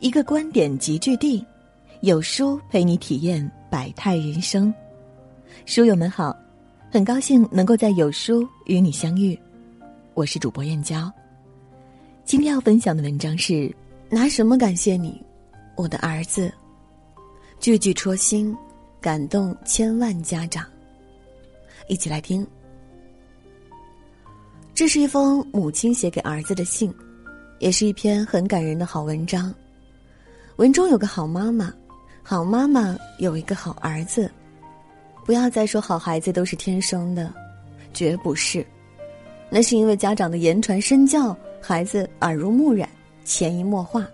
一个观点集聚地，有书陪你体验百态人生。书友们好，很高兴能够在有书与你相遇，我是主播燕娇。今天要分享的文章是：拿什么感谢你，我的儿子？句句戳心，感动千万家长。一起来听。这是一封母亲写给儿子的信，也是一篇很感人的好文章。文中有个好妈妈，好妈妈有一个好儿子。不要再说好孩子都是天生的，绝不是。那是因为家长的言传身教，孩子耳濡目染，潜移默化。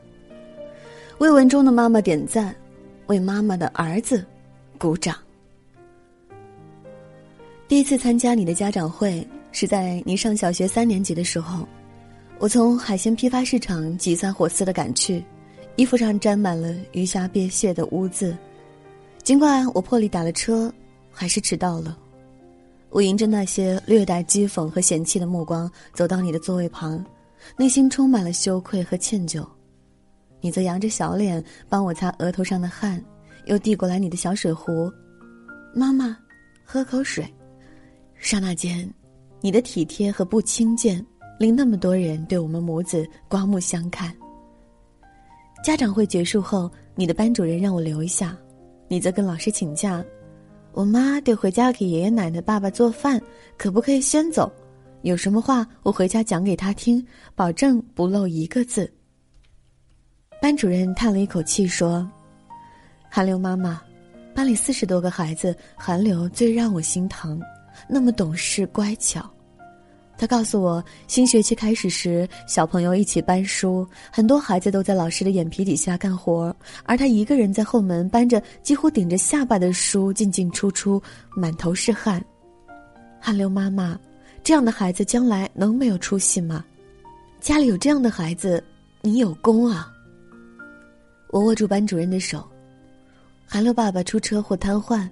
为文中的妈妈点赞，为妈妈的儿子鼓掌。第一次参加你的家长会。是在你上小学三年级的时候，我从海鲜批发市场急三火四的赶去，衣服上沾满了鱼虾鳖蟹的污渍。尽管我破例打了车，还是迟到了。我迎着那些略带讥讽和嫌弃的目光走到你的座位旁，内心充满了羞愧和歉疚。你则扬着小脸帮我擦额头上的汗，又递过来你的小水壶：“妈妈，喝口水。”刹那间。你的体贴和不轻贱，令那么多人对我们母子刮目相看。家长会结束后，你的班主任让我留一下，你则跟老师请假。我妈得回家给爷爷奶奶、爸爸做饭，可不可以先走？有什么话我回家讲给他听，保证不漏一个字。班主任叹了一口气说：“韩流妈妈，班里四十多个孩子，韩流最让我心疼。”那么懂事乖巧，他告诉我，新学期开始时，小朋友一起搬书，很多孩子都在老师的眼皮底下干活，而他一个人在后门搬着几乎顶着下巴的书进进出出，满头是汗。汗流妈妈，这样的孩子将来能没有出息吗？家里有这样的孩子，你有功啊！我握住班主任的手，韩流爸爸出车祸瘫痪，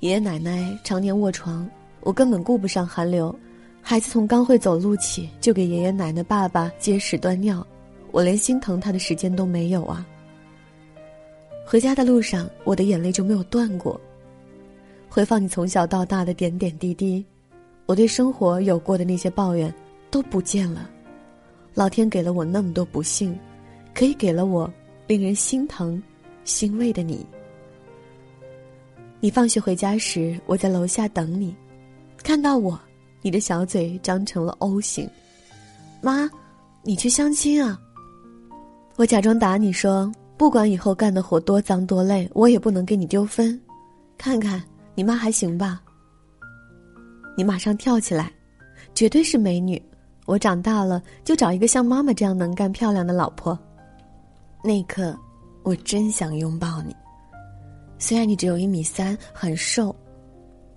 爷爷奶奶常年卧床。我根本顾不上寒流，孩子从刚会走路起就给爷爷奶奶、爸爸接屎端尿，我连心疼他的时间都没有啊。回家的路上，我的眼泪就没有断过。回放你从小到大的点点滴滴，我对生活有过的那些抱怨都不见了。老天给了我那么多不幸，可以给了我令人心疼、欣慰的你。你放学回家时，我在楼下等你。看到我，你的小嘴张成了 O 型。妈，你去相亲啊？我假装打你说，不管以后干的活多脏多累，我也不能给你丢分。看看你妈还行吧？你马上跳起来，绝对是美女。我长大了就找一个像妈妈这样能干漂亮的老婆。那一刻，我真想拥抱你。虽然你只有一米三，很瘦，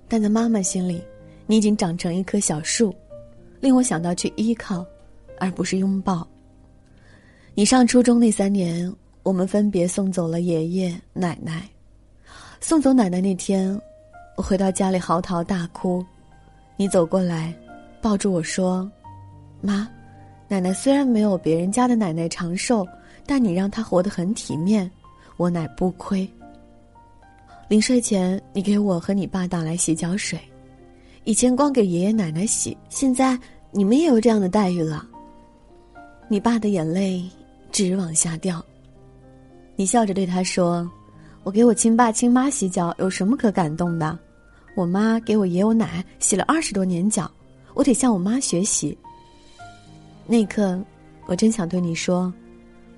但在妈妈心里。你已经长成一棵小树，令我想到去依靠，而不是拥抱。你上初中那三年，我们分别送走了爷爷奶奶。送走奶奶那天，我回到家里嚎啕大哭。你走过来，抱住我说：“妈，奶奶虽然没有别人家的奶奶长寿，但你让她活得很体面，我乃不亏。”临睡前，你给我和你爸打来洗脚水。以前光给爷爷奶奶洗，现在你们也有这样的待遇了。你爸的眼泪直往下掉。你笑着对他说：“我给我亲爸亲妈洗脚有什么可感动的？我妈给我爷我奶洗了二十多年脚，我得向我妈学习。”那一刻，我真想对你说：“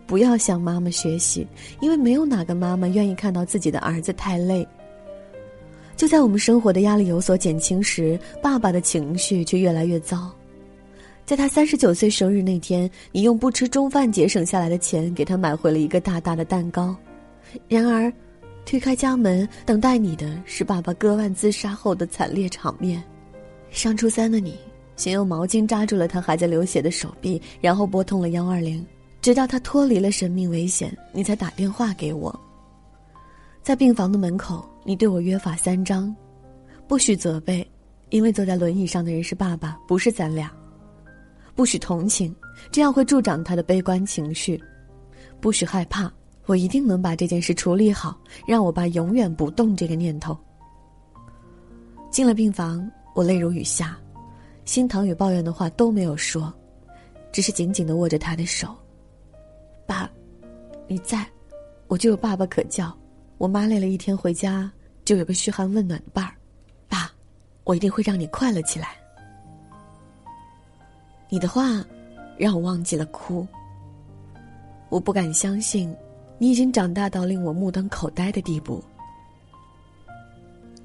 不要向妈妈学习，因为没有哪个妈妈愿意看到自己的儿子太累。”就在我们生活的压力有所减轻时，爸爸的情绪却越来越糟。在他三十九岁生日那天，你用不吃中饭节省下来的钱给他买回了一个大大的蛋糕。然而，推开家门，等待你的是爸爸割腕自杀后的惨烈场面。上初三的你，先用毛巾扎住了他还在流血的手臂，然后拨通了幺二零，直到他脱离了生命危险，你才打电话给我。在病房的门口。你对我约法三章：不许责备，因为坐在轮椅上的人是爸爸，不是咱俩；不许同情，这样会助长他的悲观情绪；不许害怕，我一定能把这件事处理好，让我爸永远不动这个念头。进了病房，我泪如雨下，心疼与抱怨的话都没有说，只是紧紧的握着他的手。爸，你在，我就有爸爸可叫。我妈累了一天回家，就有个嘘寒问暖的伴儿。爸，我一定会让你快乐起来。你的话，让我忘记了哭。我不敢相信。你已经长大到令我目瞪口呆的地步。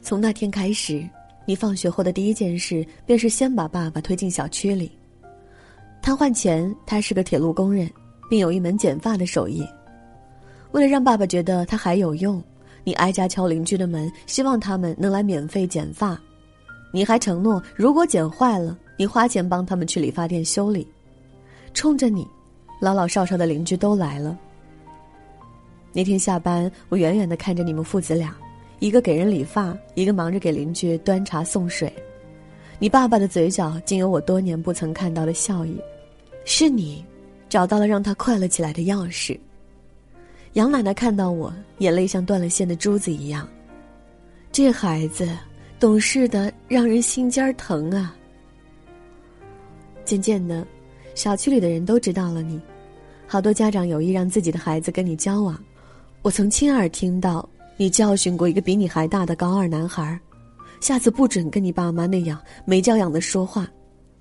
从那天开始，你放学后的第一件事便是先把爸爸推进小区里。瘫痪前，他是个铁路工人，并有一门剪发的手艺。为了让爸爸觉得他还有用，你挨家敲邻居的门，希望他们能来免费剪发。你还承诺，如果剪坏了，你花钱帮他们去理发店修理。冲着你，老老少少的邻居都来了。那天下班，我远远的看着你们父子俩，一个给人理发，一个忙着给邻居端茶送水。你爸爸的嘴角竟有我多年不曾看到的笑意，是你找到了让他快乐起来的钥匙。杨奶奶看到我，眼泪像断了线的珠子一样。这孩子懂事的让人心尖疼啊。渐渐的，小区里的人都知道了你，好多家长有意让自己的孩子跟你交往。我曾亲耳听到你教训过一个比你还大的高二男孩，下次不准跟你爸妈那样没教养的说话，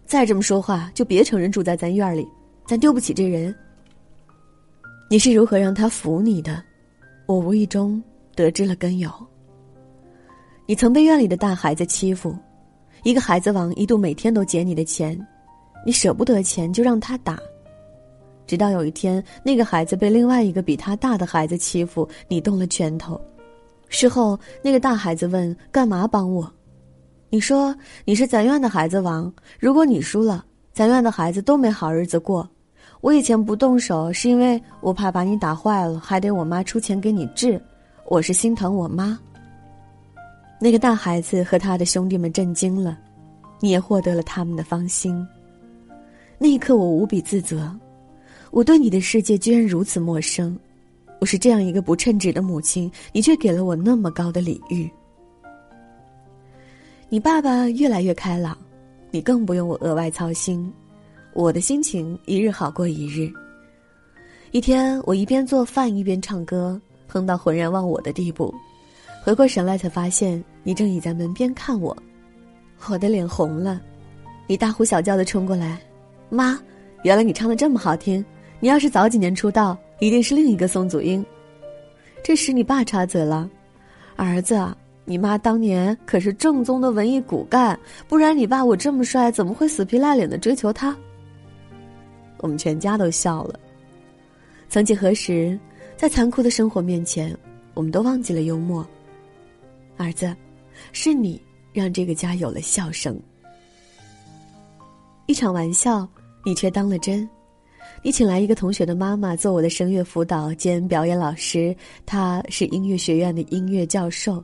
再这么说话就别承认住在咱院里，咱丢不起这人。你是如何让他服你的？我无意中得知了根由。你曾被院里的大孩子欺负，一个孩子王一度每天都捡你的钱，你舍不得钱就让他打。直到有一天，那个孩子被另外一个比他大的孩子欺负，你动了拳头。事后，那个大孩子问：“干嘛帮我？”你说：“你是咱院的孩子王，如果你输了，咱院的孩子都没好日子过。我以前不动手，是因为我怕把你打坏了，还得我妈出钱给你治。我是心疼我妈。”那个大孩子和他的兄弟们震惊了，你也获得了他们的芳心。那一刻，我无比自责。我对你的世界居然如此陌生，我是这样一个不称职的母亲，你却给了我那么高的礼遇。你爸爸越来越开朗，你更不用我额外操心，我的心情一日好过一日。一天，我一边做饭一边唱歌，哼到浑然忘我的地步，回过神来才发现你正倚在门边看我，我的脸红了，你大呼小叫的冲过来，妈，原来你唱的这么好听。你要是早几年出道，一定是另一个宋祖英。这时你爸插嘴了：“儿子，你妈当年可是正宗的文艺骨干，不然你爸我这么帅，怎么会死皮赖脸的追求她？”我们全家都笑了。曾几何时，在残酷的生活面前，我们都忘记了幽默。儿子，是你让这个家有了笑声。一场玩笑，你却当了真。你请来一个同学的妈妈做我的声乐辅导兼表演老师，她是音乐学院的音乐教授。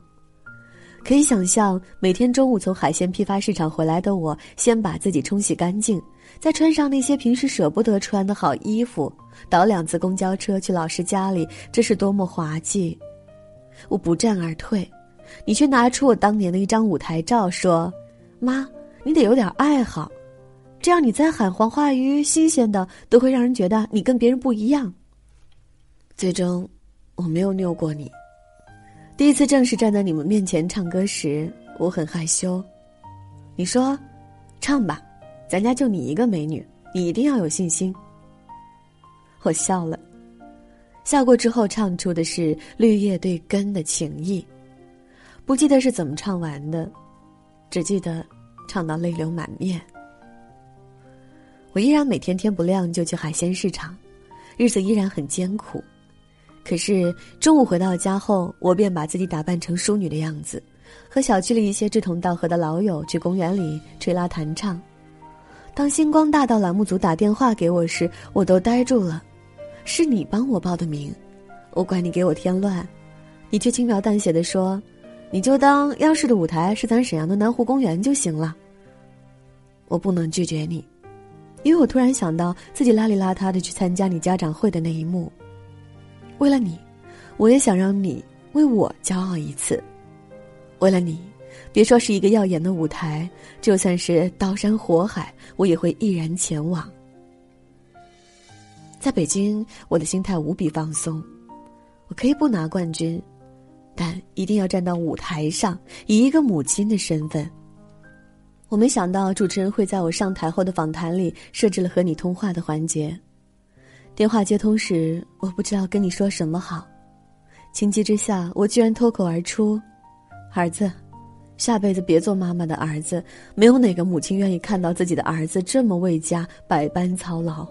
可以想象，每天中午从海鲜批发市场回来的我，先把自己冲洗干净，再穿上那些平时舍不得穿的好衣服，倒两次公交车去老师家里，这是多么滑稽！我不战而退，你却拿出我当年的一张舞台照，说：“妈，你得有点爱好。”这样，你再喊黄花鱼新鲜的，都会让人觉得你跟别人不一样。最终，我没有拗过你。第一次正式站在你们面前唱歌时，我很害羞。你说：“唱吧，咱家就你一个美女，你一定要有信心。”我笑了，笑过之后，唱出的是绿叶对根的情意。不记得是怎么唱完的，只记得唱到泪流满面。我依然每天天不亮就去海鲜市场，日子依然很艰苦。可是中午回到家后，我便把自己打扮成淑女的样子，和小区里一些志同道合的老友去公园里吹拉弹唱。当星光大道栏目组打电话给我时，我都呆住了。是你帮我报的名，我怪你给我添乱，你却轻描淡写的说：“你就当央视的舞台是咱沈阳的南湖公园就行了。”我不能拒绝你。因为我突然想到自己邋里邋遢的去参加你家长会的那一幕，为了你，我也想让你为我骄傲一次。为了你，别说是一个耀眼的舞台，就算是刀山火海，我也会毅然前往。在北京，我的心态无比放松，我可以不拿冠军，但一定要站到舞台上，以一个母亲的身份。我没想到主持人会在我上台后的访谈里设置了和你通话的环节。电话接通时，我不知道跟你说什么好，情急之下，我居然脱口而出：“儿子，下辈子别做妈妈的儿子。没有哪个母亲愿意看到自己的儿子这么为家百般操劳。”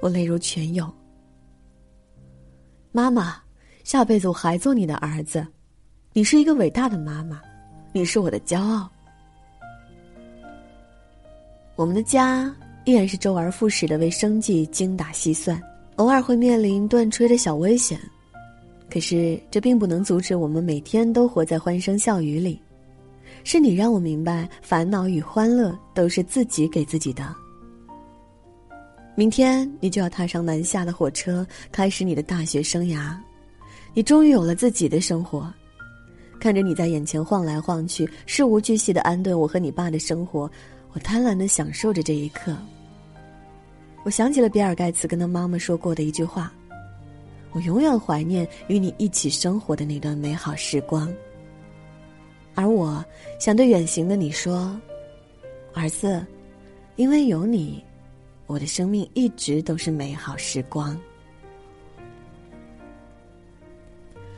我泪如泉涌。妈妈，下辈子我还做你的儿子，你是一个伟大的妈妈，你是我的骄傲。我们的家依然是周而复始的为生计精打细算，偶尔会面临断炊的小危险，可是这并不能阻止我们每天都活在欢声笑语里。是你让我明白，烦恼与欢乐都是自己给自己的。明天你就要踏上南下的火车，开始你的大学生涯，你终于有了自己的生活。看着你在眼前晃来晃去，事无巨细的安顿我和你爸的生活。我贪婪的享受着这一刻。我想起了比尔盖茨跟他妈妈说过的一句话：“我永远怀念与你一起生活的那段美好时光。”而我想对远行的你说：“儿子，因为有你，我的生命一直都是美好时光。”